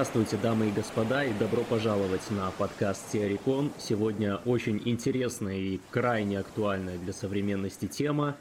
Здравствуйте, дамы и господа, и добро пожаловать на подкаст Теорикон. Сегодня очень интересная и крайне актуальная для современности тема.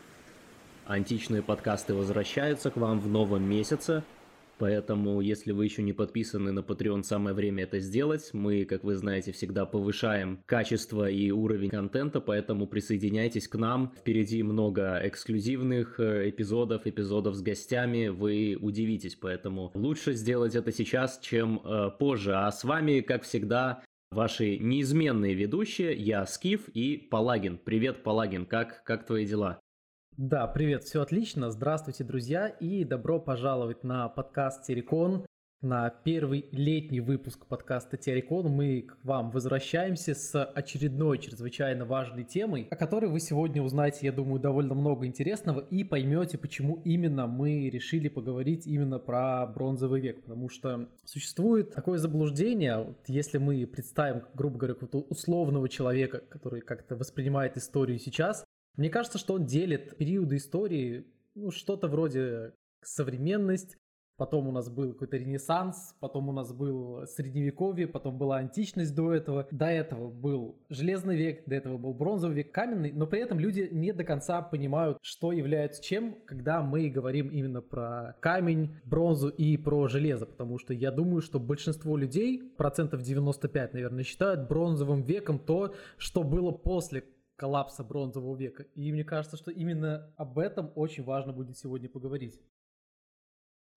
Античные подкасты возвращаются к вам в новом месяце – Поэтому, если вы еще не подписаны на Patreon, самое время это сделать. Мы, как вы знаете, всегда повышаем качество и уровень контента, поэтому присоединяйтесь к нам. Впереди много эксклюзивных э, эпизодов, эпизодов с гостями. Вы удивитесь, поэтому лучше сделать это сейчас, чем э, позже. А с вами, как всегда, ваши неизменные ведущие, я Скиф и Палагин. Привет, Палагин, как, как твои дела? Да, привет, все отлично. Здравствуйте, друзья, и добро пожаловать на подкаст Терекон, на первый летний выпуск подкаста Терекон. Мы к вам возвращаемся с очередной чрезвычайно важной темой, о которой вы сегодня узнаете, я думаю, довольно много интересного и поймете, почему именно мы решили поговорить именно про бронзовый век. Потому что существует такое заблуждение, вот если мы представим, грубо говоря, какого-то условного человека, который как-то воспринимает историю сейчас, мне кажется, что он делит периоды истории, ну, что-то вроде современность, потом у нас был какой-то ренессанс, потом у нас был средневековье, потом была античность до этого, до этого был железный век, до этого был бронзовый век, каменный, но при этом люди не до конца понимают, что является чем, когда мы говорим именно про камень, бронзу и про железо, потому что я думаю, что большинство людей, процентов 95, наверное, считают бронзовым веком то, что было после коллапса бронзового века. И мне кажется, что именно об этом очень важно будет сегодня поговорить.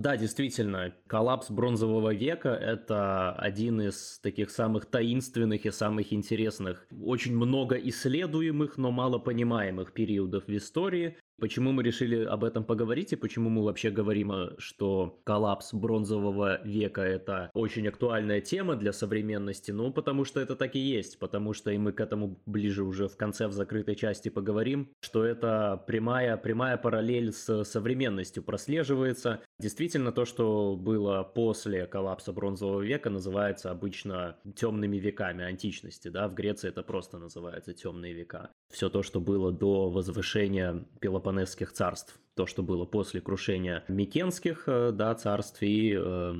Да, действительно, коллапс бронзового века – это один из таких самых таинственных и самых интересных, очень много исследуемых, но мало понимаемых периодов в истории. Почему мы решили об этом поговорить и почему мы вообще говорим, э, что коллапс бронзового века – это очень актуальная тема для современности? Ну, потому что это так и есть, потому что и мы к этому ближе уже в конце, в закрытой части поговорим, что это прямая, прямая параллель с современностью прослеживается. Действительно, то, что было после коллапса бронзового века, называется обычно темными веками античности, да, в Греции это просто называется темные века. Все то, что было до возвышения Пелопонесских царств, то, что было после крушения Микенских э, да, царств и э,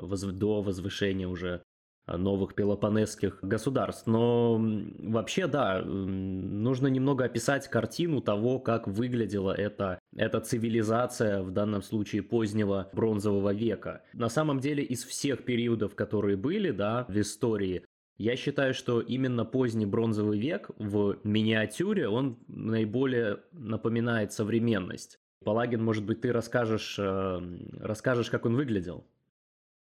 воз, до возвышения уже новых пелопонесских государств. Но вообще, да, нужно немного описать картину того, как выглядела эта, эта цивилизация, в данном случае позднего бронзового века. На самом деле, из всех периодов, которые были да, в истории, я считаю, что именно поздний бронзовый век в миниатюре, он наиболее напоминает современность. Палагин, может быть, ты расскажешь, э, расскажешь, как он выглядел?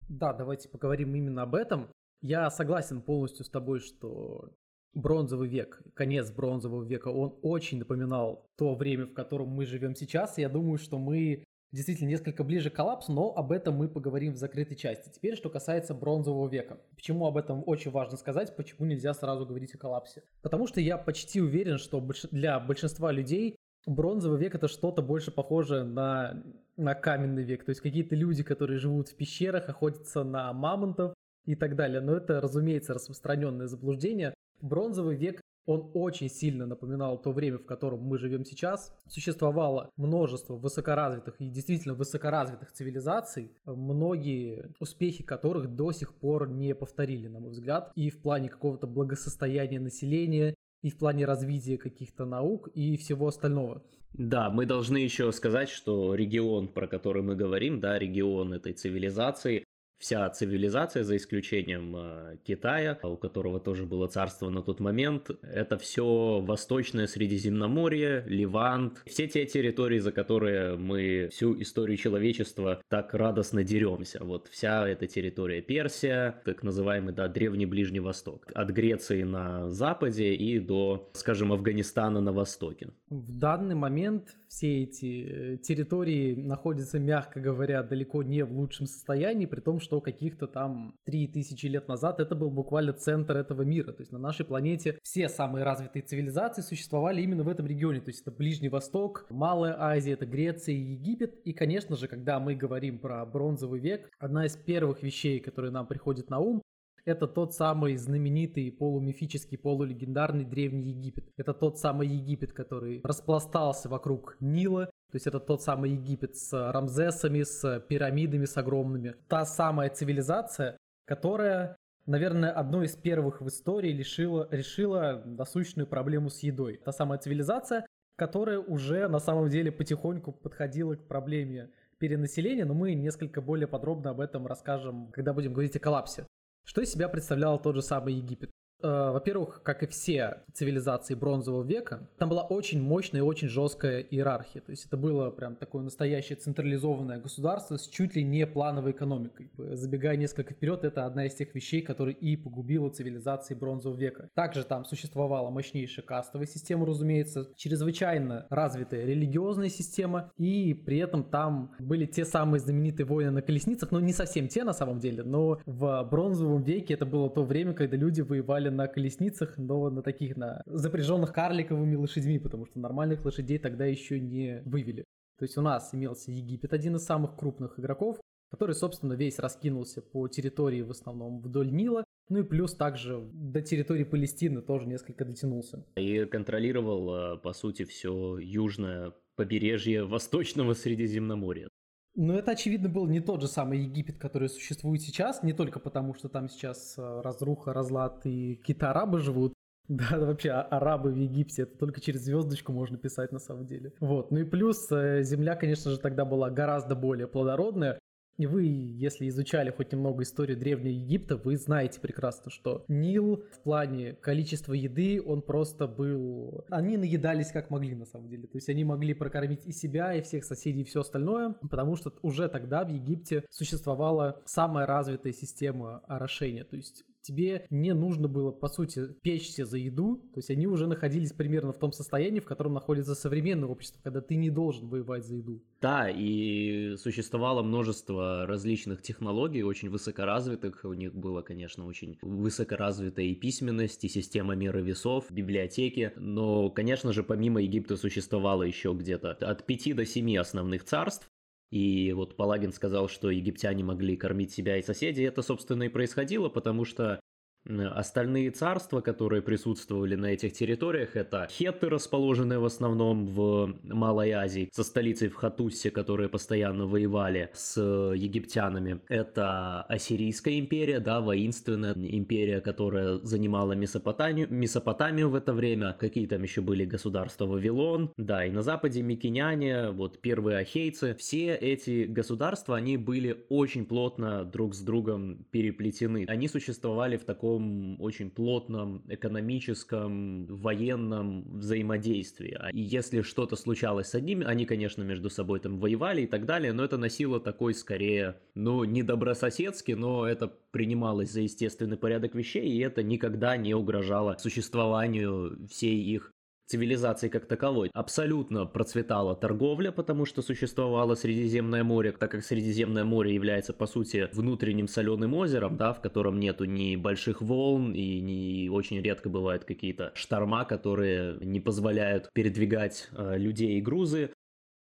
Да, давайте поговорим именно об этом. Я согласен полностью с тобой, что бронзовый век, конец бронзового века, он очень напоминал то время, в котором мы живем сейчас. Я думаю, что мы действительно несколько ближе к коллапсу, но об этом мы поговорим в закрытой части. Теперь, что касается бронзового века. Почему об этом очень важно сказать, почему нельзя сразу говорить о коллапсе? Потому что я почти уверен, что для большинства людей бронзовый век это что-то больше похожее на, на каменный век. То есть какие-то люди, которые живут в пещерах, охотятся на мамонтов и так далее. Но это, разумеется, распространенное заблуждение. Бронзовый век он очень сильно напоминал то время, в котором мы живем сейчас. Существовало множество высокоразвитых и действительно высокоразвитых цивилизаций, многие успехи которых до сих пор не повторили, на мой взгляд, и в плане какого-то благосостояния населения, и в плане развития каких-то наук и всего остального. Да, мы должны еще сказать, что регион, про который мы говорим, да, регион этой цивилизации, вся цивилизация, за исключением э, Китая, у которого тоже было царство на тот момент, это все Восточное Средиземноморье, Ливант, все те территории, за которые мы всю историю человечества так радостно деремся. Вот вся эта территория Персия, так называемый, да, Древний Ближний Восток. От Греции на западе и до, скажем, Афганистана на востоке. В данный момент все эти э, территории находятся, мягко говоря, далеко не в лучшем состоянии, при том, что каких-то там 3000 лет назад это был буквально центр этого мира. То есть на нашей планете все самые развитые цивилизации существовали именно в этом регионе. То есть это Ближний Восток, Малая Азия, это Греция и Египет. И, конечно же, когда мы говорим про бронзовый век, одна из первых вещей, которые нам приходит на ум, это тот самый знаменитый полумифический, полулегендарный Древний Египет. Это тот самый Египет, который распластался вокруг Нила, то есть это тот самый Египет с Рамзесами, с пирамидами, с огромными. Та самая цивилизация, которая, наверное, одной из первых в истории решила, решила насущную проблему с едой. Та самая цивилизация, которая уже на самом деле потихоньку подходила к проблеме перенаселения, но мы несколько более подробно об этом расскажем, когда будем говорить о коллапсе. Что из себя представлял тот же самый Египет? Э, во-первых, как и все цивилизации бронзового века, там была очень мощная и очень жесткая иерархия. То есть это было прям такое настоящее централизованное государство с чуть ли не плановой экономикой. Забегая несколько вперед, это одна из тех вещей, которые и погубила цивилизации бронзового века. Также там существовала мощнейшая кастовая система, разумеется, чрезвычайно развитая религиозная система, и при этом там были те самые знаменитые войны на колесницах, но не совсем те на самом деле, но в бронзовом веке это было то время, когда люди воевали на колесницах, но на таких, на запряженных карликовыми лошадьми, потому что нормальных лошадей тогда еще не вывели. То есть у нас имелся Египет, один из самых крупных игроков, который, собственно, весь раскинулся по территории в основном вдоль Нила, ну и плюс также до территории Палестины тоже несколько дотянулся. И контролировал, э, по сути, все южное побережье Восточного Средиземноморья. Но это, очевидно, был не тот же самый Египет, который существует сейчас, не только потому, что там сейчас э, разруха, разлад и какие-то арабы живут, да, вообще а, арабы в Египте, это только через звездочку можно писать на самом деле. Вот, ну и плюс э, земля, конечно же, тогда была гораздо более плодородная, вы, если изучали хоть немного историю Древнего Египта, вы знаете прекрасно, что Нил в плане количества еды, он просто был... Они наедались как могли на самом деле. То есть они могли прокормить и себя, и всех соседей, и все остальное, потому что уже тогда в Египте существовала самая развитая система орошения. То есть тебе не нужно было, по сути, печься за еду, то есть они уже находились примерно в том состоянии, в котором находится современное общество, когда ты не должен воевать за еду. Да, и существовало множество различных технологий, очень высокоразвитых, у них было, конечно, очень высокоразвитая и письменность, и система меры весов, библиотеки, но, конечно же, помимо Египта существовало еще где-то от пяти до семи основных царств, и вот Палагин сказал, что египтяне могли кормить себя и соседей. Это, собственно, и происходило, потому что Остальные царства, которые присутствовали на этих территориях, это хетты, расположенные в основном в Малой Азии, со столицей в Хатуссе, которые постоянно воевали с египтянами. Это Ассирийская империя, да, воинственная империя, которая занимала Месопотамию, Месопотамию в это время. Какие там еще были государства? Вавилон, да, и на западе Микиняне, вот первые ахейцы. Все эти государства, они были очень плотно друг с другом переплетены. Они существовали в таком таком очень плотном экономическом, военном взаимодействии. А и если что-то случалось с одними, они, конечно, между собой там воевали и так далее, но это носило такой скорее, ну, не добрососедский, но это принималось за естественный порядок вещей, и это никогда не угрожало существованию всей их цивилизации как таковой. Абсолютно процветала торговля, потому что существовало Средиземное море, так как Средиземное море является, по сути, внутренним соленым озером, да, в котором нету ни больших волн и не очень редко бывают какие-то шторма, которые не позволяют передвигать э, людей и грузы.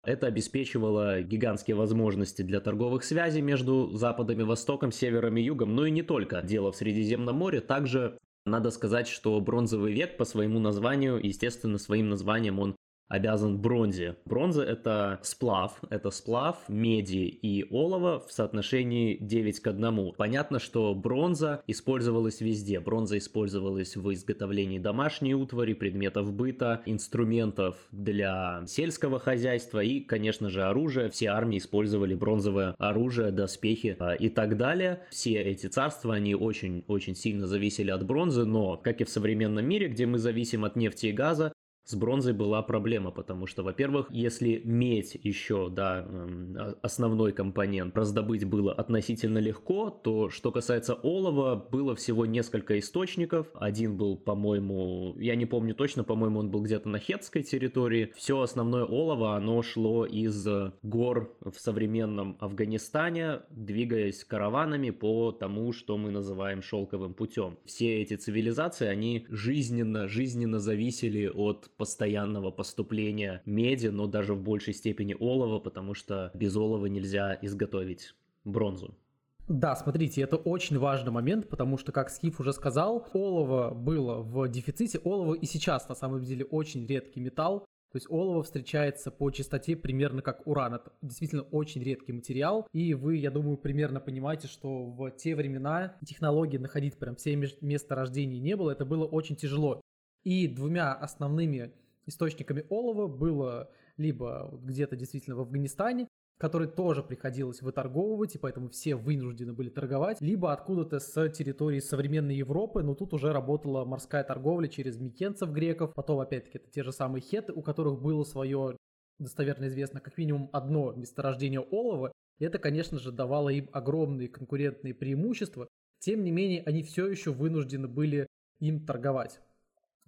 Это обеспечивало гигантские возможности для торговых связей между Западом и Востоком, Севером и Югом, но и не только. Дело в Средиземном море также надо сказать, что бронзовый век по своему названию, естественно, своим названием он обязан бронзе. Бронза это сплав, это сплав меди и олова в соотношении 9 к 1. Понятно, что бронза использовалась везде. Бронза использовалась в изготовлении домашней утвари, предметов быта, инструментов для сельского хозяйства и, конечно же, оружия. Все армии использовали бронзовое оружие, доспехи а, и так далее. Все эти царства, они очень-очень сильно зависели от бронзы, но, как и в современном мире, где мы зависим от нефти и газа, с бронзой была проблема, потому что, во-первых, если медь еще, да, основной компонент раздобыть было относительно легко, то что касается олова, было всего несколько источников. Один был, по-моему, я не помню точно, по-моему, он был где-то на хетской территории. Все основное олово, оно шло из гор в современном Афганистане, двигаясь караванами по тому, что мы называем шелковым путем. Все эти цивилизации, они жизненно, жизненно зависели от постоянного поступления меди, но даже в большей степени олова, потому что без олова нельзя изготовить бронзу. Да, смотрите, это очень важный момент, потому что, как Скиф уже сказал, олово было в дефиците. Олово и сейчас, на самом деле, очень редкий металл. То есть олово встречается по частоте примерно как уран. Это действительно очень редкий материал. И вы, я думаю, примерно понимаете, что в те времена технологии находить прям все месторождений не было. Это было очень тяжело. И двумя основными источниками олова было либо где-то действительно в Афганистане, который тоже приходилось выторговывать, и поэтому все вынуждены были торговать, либо откуда-то с территории современной Европы, но тут уже работала морская торговля через микенцев греков, потом опять-таки это те же самые хеты, у которых было свое достоверно известно как минимум одно месторождение олова, и это, конечно же, давало им огромные конкурентные преимущества, тем не менее они все еще вынуждены были им торговать.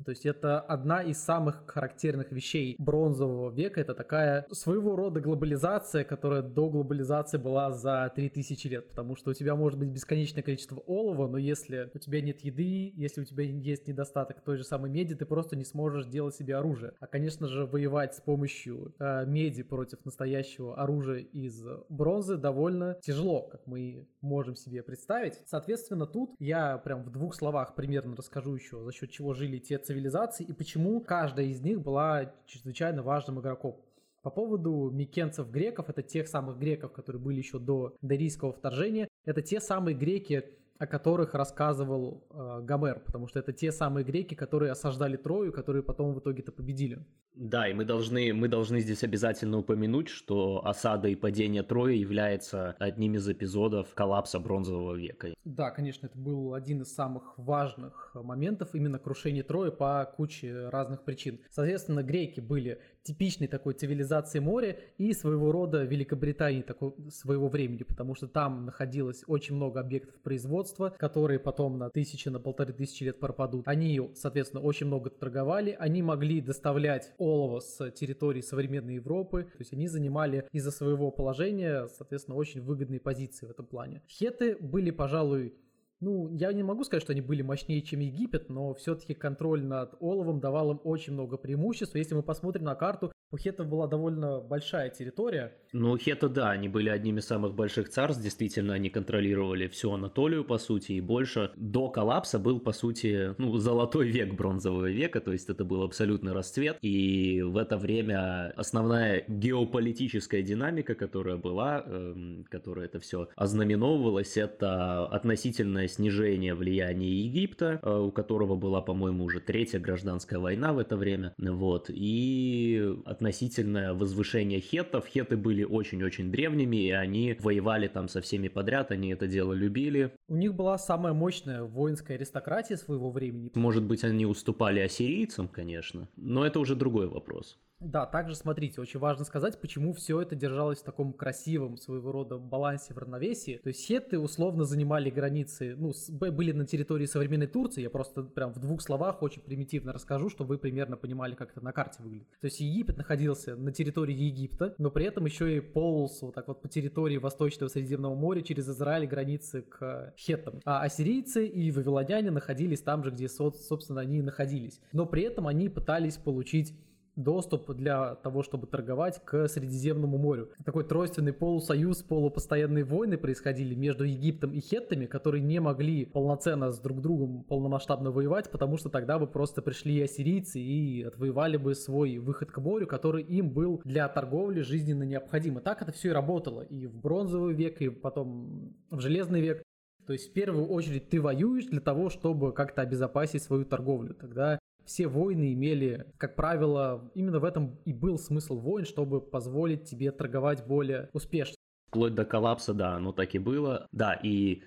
То есть это одна из самых характерных вещей бронзового века. Это такая своего рода глобализация, которая до глобализации была за 3000 лет. Потому что у тебя может быть бесконечное количество олова, но если у тебя нет еды, если у тебя есть недостаток той же самой меди, ты просто не сможешь делать себе оружие. А, конечно же, воевать с помощью э, меди против настоящего оружия из бронзы довольно тяжело, как мы можем себе представить. Соответственно, тут я прям в двух словах примерно расскажу еще, за счет чего жили те цивилизаций и почему каждая из них была чрезвычайно важным игроком. По поводу микенцев греков, это тех самых греков, которые были еще до дарийского вторжения, это те самые греки, о которых рассказывал э, Гомер, потому что это те самые греки, которые осаждали Трою, которые потом в итоге-то победили. Да, и мы должны, мы должны здесь обязательно упомянуть, что осада и падение Трои является одним из эпизодов коллапса Бронзового века. Да, конечно, это был один из самых важных моментов, именно крушение Трои по куче разных причин. Соответственно, греки были типичной такой цивилизацией моря и своего рода Великобритании такой, своего времени, потому что там находилось очень много объектов производства, которые потом на тысячи, на полторы тысячи лет пропадут. Они, соответственно, очень много торговали, они могли доставлять олово с территории современной Европы. То есть они занимали из-за своего положения, соответственно, очень выгодные позиции в этом плане. Хеты были, пожалуй, ну, я не могу сказать, что они были мощнее, чем Египет, но все-таки контроль над оловом давал им очень много преимуществ. Если мы посмотрим на карту, у хетов была довольно большая территория. Ну, хеты, да, они были одними из самых больших царств, действительно, они контролировали всю Анатолию, по сути, и больше. До коллапса был, по сути, ну, золотой век бронзового века, то есть это был абсолютный расцвет, и в это время основная геополитическая динамика, которая была, эм, которая это все ознаменовывалась, это относительное снижение влияния Египта, э, у которого была, по-моему, уже третья гражданская война в это время, вот, и относительное возвышение хеттов. Хеты были очень-очень древними, и они воевали там со всеми подряд, они это дело любили. У них была самая мощная воинская аристократия своего времени. Может быть, они уступали ассирийцам, конечно, но это уже другой вопрос. Да, также смотрите, очень важно сказать, почему все это держалось в таком красивом своего рода балансе в равновесии. То есть хетты условно занимали границы, ну, были на территории современной Турции, я просто прям в двух словах очень примитивно расскажу, чтобы вы примерно понимали, как это на карте выглядит. То есть Египет находился на территории Египта, но при этом еще и полз вот так вот по территории Восточного Средиземного моря через Израиль границы к хеттам. А ассирийцы и вавилоняне находились там же, где, собственно, они и находились. Но при этом они пытались получить доступ для того, чтобы торговать к Средиземному морю. Такой тройственный полусоюз, полупостоянные войны происходили между Египтом и хеттами, которые не могли полноценно с друг другом полномасштабно воевать, потому что тогда бы просто пришли ассирийцы и отвоевали бы свой выход к морю, который им был для торговли жизненно необходим. И так это все и работало и в бронзовый век, и потом в железный век. То есть в первую очередь ты воюешь для того, чтобы как-то обезопасить свою торговлю. Тогда все войны имели, как правило, именно в этом и был смысл войн, чтобы позволить тебе торговать более успешно. Вплоть до коллапса, да, оно так и было. Да, и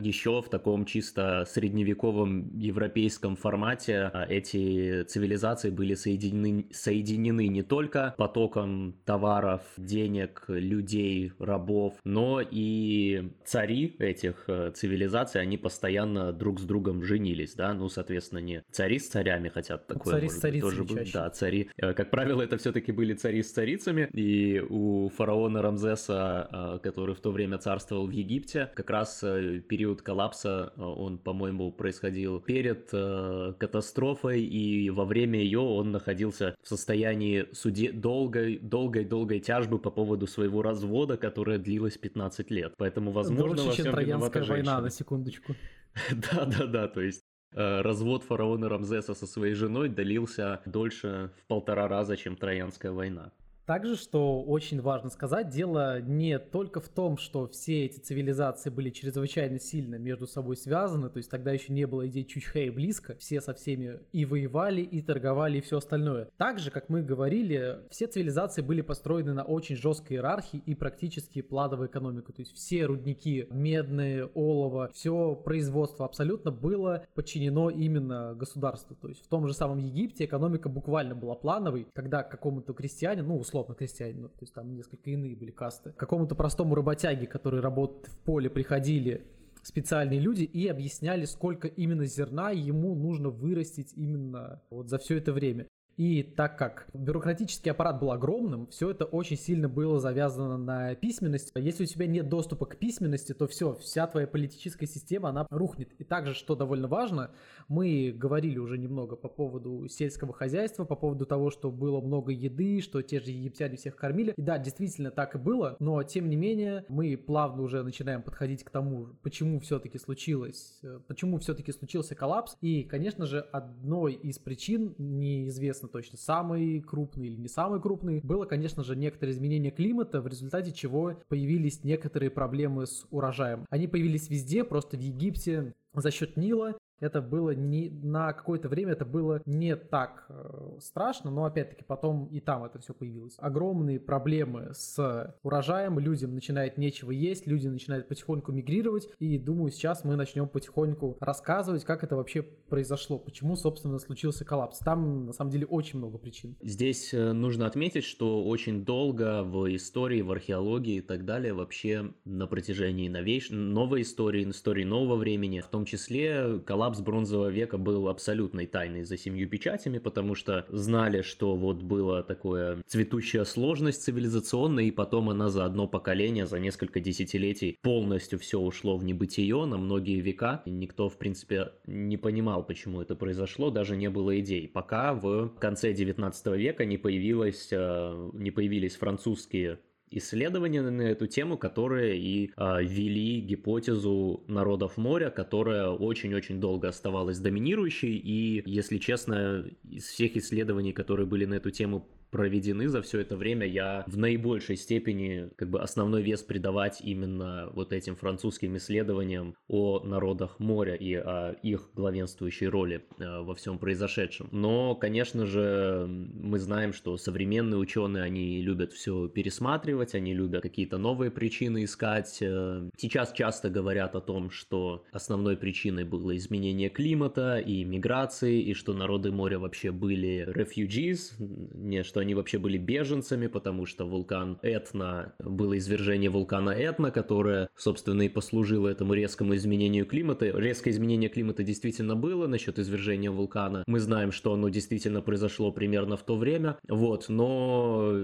еще в таком чисто средневековом европейском формате а, эти цивилизации были соединены, соединены не только потоком товаров, денег, людей, рабов, но и цари этих э, цивилизаций, они постоянно друг с другом женились, да, ну, соответственно, не цари с царями, хотя такое цари может быть, тоже было. Да, цари. Э, как правило, это все-таки были цари с царицами, и у фараона Рамзеса, э, который в то время царствовал в Египте, как раз период коллапса, он, по-моему, происходил перед катастрофой, и во время ее он находился в состоянии суде долгой, долгой, долгой тяжбы по поводу своего развода, которая длилась 15 лет. Поэтому, возможно, Дольше, во всем чем Троянская война, на секундочку. Да, да, да, то есть Э, развод фараона Рамзеса со своей женой длился дольше в полтора раза, чем Троянская война. Также, что очень важно сказать, дело не только в том, что все эти цивилизации были чрезвычайно сильно между собой связаны, то есть тогда еще не было идей Чучхея близко, все со всеми и воевали, и торговали, и все остальное. Также, как мы говорили, все цивилизации были построены на очень жесткой иерархии и практически плановой экономику, то есть все рудники, медные, олово, все производство абсолютно было подчинено именно государству, то есть в том же самом Египте экономика буквально была плановой, когда какому-то крестьянину, ну, условно крестьянину, то есть там несколько иные были касты, какому-то простому работяге, который работает в поле, приходили специальные люди и объясняли, сколько именно зерна ему нужно вырастить именно вот за все это время. И так как бюрократический аппарат был огромным, все это очень сильно было завязано на письменность. Если у тебя нет доступа к письменности, то все, вся твоя политическая система, она рухнет. И также, что довольно важно, мы говорили уже немного по поводу сельского хозяйства, по поводу того, что было много еды, что те же египтяне всех кормили. И да, действительно так и было, но тем не менее мы плавно уже начинаем подходить к тому, почему все-таки случилось, почему все-таки случился коллапс. И, конечно же, одной из причин неизвестно неизвестно точно, самый крупный или не самый крупный, было, конечно же, некоторое изменение климата, в результате чего появились некоторые проблемы с урожаем. Они появились везде, просто в Египте за счет Нила это было не на какое-то время это было не так э, страшно, но опять-таки потом и там это все появилось. Огромные проблемы с урожаем, людям начинает нечего есть, люди начинают потихоньку мигрировать, и думаю, сейчас мы начнем потихоньку рассказывать, как это вообще произошло, почему, собственно, случился коллапс. Там, на самом деле, очень много причин. Здесь э, нужно отметить, что очень долго в истории, в археологии и так далее, вообще на протяжении новейш... новой истории, истории нового времени, в том числе коллапс коллапс бронзового века был абсолютной тайной за семью печатями, потому что знали, что вот была такая цветущая сложность цивилизационная, и потом она за одно поколение, за несколько десятилетий полностью все ушло в небытие на многие века. И никто, в принципе, не понимал, почему это произошло, даже не было идей. Пока в конце 19 века не, появилось, э, не появились французские исследования на эту тему, которые и э, ввели гипотезу народов моря, которая очень-очень долго оставалась доминирующей, и, если честно, из всех исследований, которые были на эту тему проведены за все это время, я в наибольшей степени как бы основной вес придавать именно вот этим французским исследованиям о народах моря и о их главенствующей роли э, во всем произошедшем. Но, конечно же, мы знаем, что современные ученые, они любят все пересматривать, они любят какие-то новые причины искать. Э, сейчас часто говорят о том, что основной причиной было изменение климата и миграции, и что народы моря вообще были refugees, не что они вообще были беженцами, потому что вулкан Этна, было извержение вулкана Этна, которое, собственно, и послужило этому резкому изменению климата. Резкое изменение климата действительно было насчет извержения вулкана. Мы знаем, что оно действительно произошло примерно в то время. Вот, но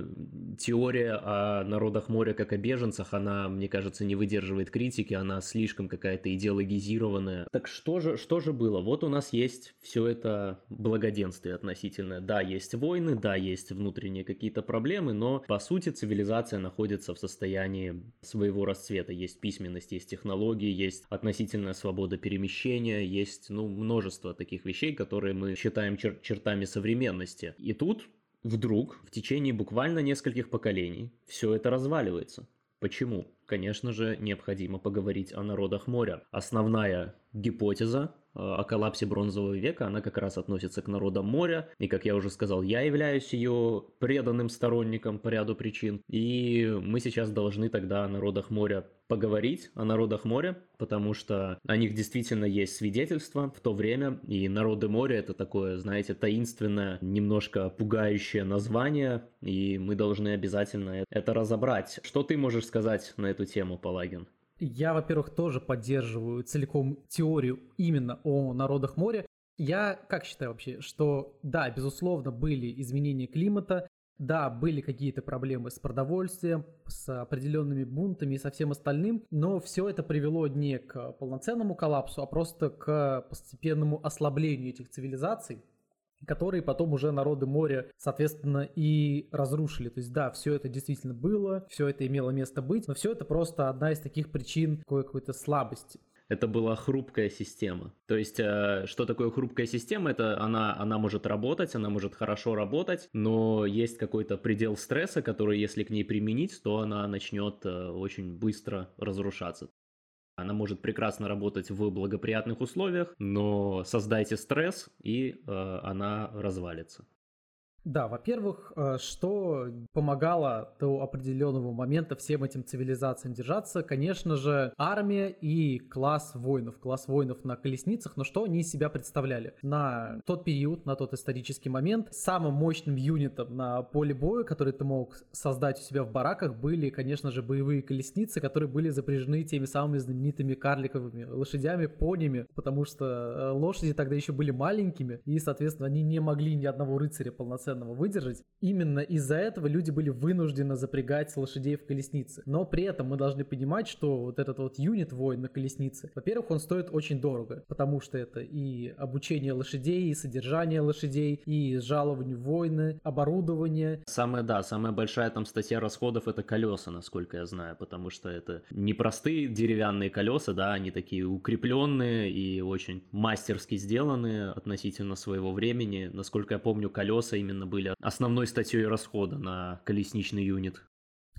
теория о народах моря как о беженцах, она, мне кажется, не выдерживает критики, она слишком какая-то идеологизированная. Так что же, что же было? Вот у нас есть все это благоденствие относительное. Да, есть войны, да, есть внутренние внутренние какие-то проблемы, но по сути цивилизация находится в состоянии своего расцвета. Есть письменность, есть технологии, есть относительная свобода перемещения, есть ну, множество таких вещей, которые мы считаем чер- чертами современности. И тут вдруг в течение буквально нескольких поколений все это разваливается. Почему? Конечно же, необходимо поговорить о народах моря. Основная гипотеза о коллапсе бронзового века, она как раз относится к народам моря, и, как я уже сказал, я являюсь ее преданным сторонником по ряду причин, и мы сейчас должны тогда о народах моря поговорить, о народах моря, потому что о них действительно есть свидетельства в то время, и народы моря это такое, знаете, таинственное, немножко пугающее название, и мы должны обязательно это разобрать. Что ты можешь сказать на эту тему, Палагин? Я, во-первых, тоже поддерживаю целиком теорию именно о народах моря. Я как считаю вообще, что да, безусловно, были изменения климата, Да, были какие-то проблемы с продовольствием, с определенными бунтами и со всем остальным, но все это привело не к полноценному коллапсу, а просто к постепенному ослаблению этих цивилизаций, которые потом уже народы моря, соответственно, и разрушили. То есть, да, все это действительно было, все это имело место быть, но все это просто одна из таких причин какой-то слабости это была хрупкая система. То есть, э, что такое хрупкая система? Это она, она может работать, она может хорошо работать, но есть какой-то предел стресса, который, если к ней применить, то она начнет э, очень быстро разрушаться. Она может прекрасно работать в благоприятных условиях, но создайте стресс, и э, она развалится. Да, во-первых, э, что помогало до определенного момента всем этим цивилизациям держаться, конечно же, армия и класс воинов, класс воинов на колесницах, но что они из себя представляли? На тот период, на тот исторический момент, самым мощным юнитом на поле боя, который ты мог создать у себя в бараках, были, конечно же, боевые колесницы, которые были запряжены теми самыми знаменитыми карликовыми лошадями, понями, потому что э, лошади тогда еще были маленькими, и, соответственно, они не могли ни одного рыцаря полноценно полноценного выдержать. Именно из-за этого люди были вынуждены запрягать лошадей в колесницы. Но при этом мы должны понимать, что вот этот вот юнит воин на колеснице, во-первых, он стоит очень дорого, потому что это и обучение лошадей, и содержание лошадей, и жалование воины, оборудование. Самая, да, самая большая там статья расходов это колеса, насколько я знаю, потому что это не простые деревянные колеса, да, они такие укрепленные и очень мастерски сделаны относительно своего времени. Насколько я помню, колеса именно именно были основной статьей расхода на колесничный юнит.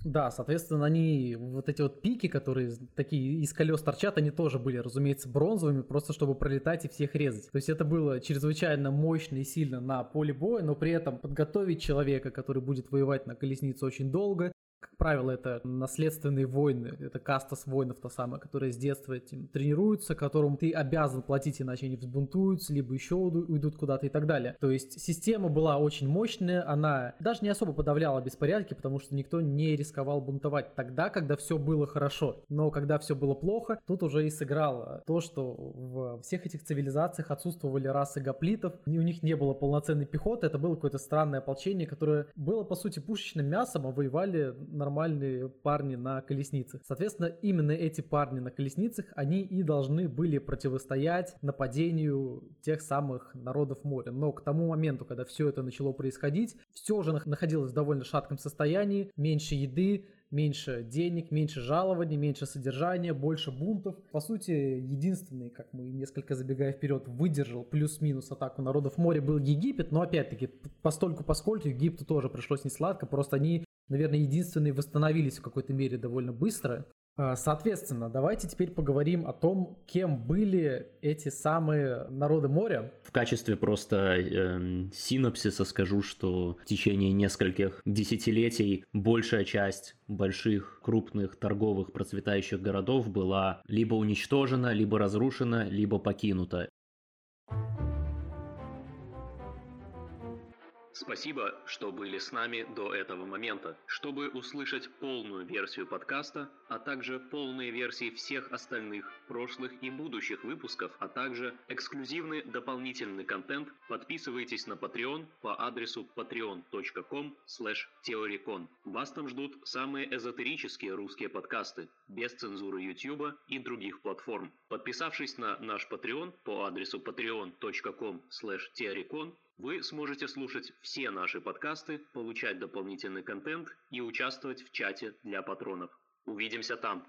Да, соответственно, они, вот эти вот пики, которые такие из колес торчат, они тоже были, разумеется, бронзовыми, просто чтобы пролетать и всех резать. То есть это было чрезвычайно мощно и сильно на поле боя, но при этом подготовить человека, который будет воевать на колеснице очень долго, как правило, это наследственные войны, это каста с воинов та самая, которая с детства этим тренируются, которым ты обязан платить, иначе они взбунтуются, либо еще уйдут куда-то и так далее. То есть система была очень мощная, она даже не особо подавляла беспорядки, потому что никто не рисковал бунтовать тогда, когда все было хорошо. Но когда все было плохо, тут уже и сыграло то, что в всех этих цивилизациях отсутствовали расы гоплитов, у них не было полноценной пехоты, это было какое-то странное ополчение, которое было по сути пушечным мясом, а воевали нормальные парни на колесницах. Соответственно, именно эти парни на колесницах, они и должны были противостоять нападению тех самых народов моря. Но к тому моменту, когда все это начало происходить, все уже находилось в довольно шатком состоянии, меньше еды, меньше денег, меньше жалований, меньше содержания, больше бунтов. По сути, единственный, как мы несколько забегая вперед, выдержал плюс-минус атаку народов моря был Египет, но опять-таки, постольку поскольку Египту тоже пришлось не сладко, просто они наверное, единственные восстановились в какой-то мере довольно быстро. А, соответственно, давайте теперь поговорим о том, кем были эти самые народы моря. В качестве просто э, синопсиса скажу, что в течение нескольких десятилетий большая часть больших, крупных, торговых, процветающих городов была либо уничтожена, либо разрушена, либо покинута. Спасибо, что были с нами до этого момента. Чтобы услышать полную версию подкаста, а также полные версии всех остальных прошлых и будущих выпусков, а также эксклюзивный дополнительный контент, подписывайтесь на Patreon по адресу patreon.com theoricon. Вас там ждут самые эзотерические русские подкасты, без цензуры YouTube и других платформ. Подписавшись на наш Patreon по адресу patreon.com theoricon, вы сможете слушать все наши подкасты, получать дополнительный контент и участвовать в чате для патронов. Увидимся там!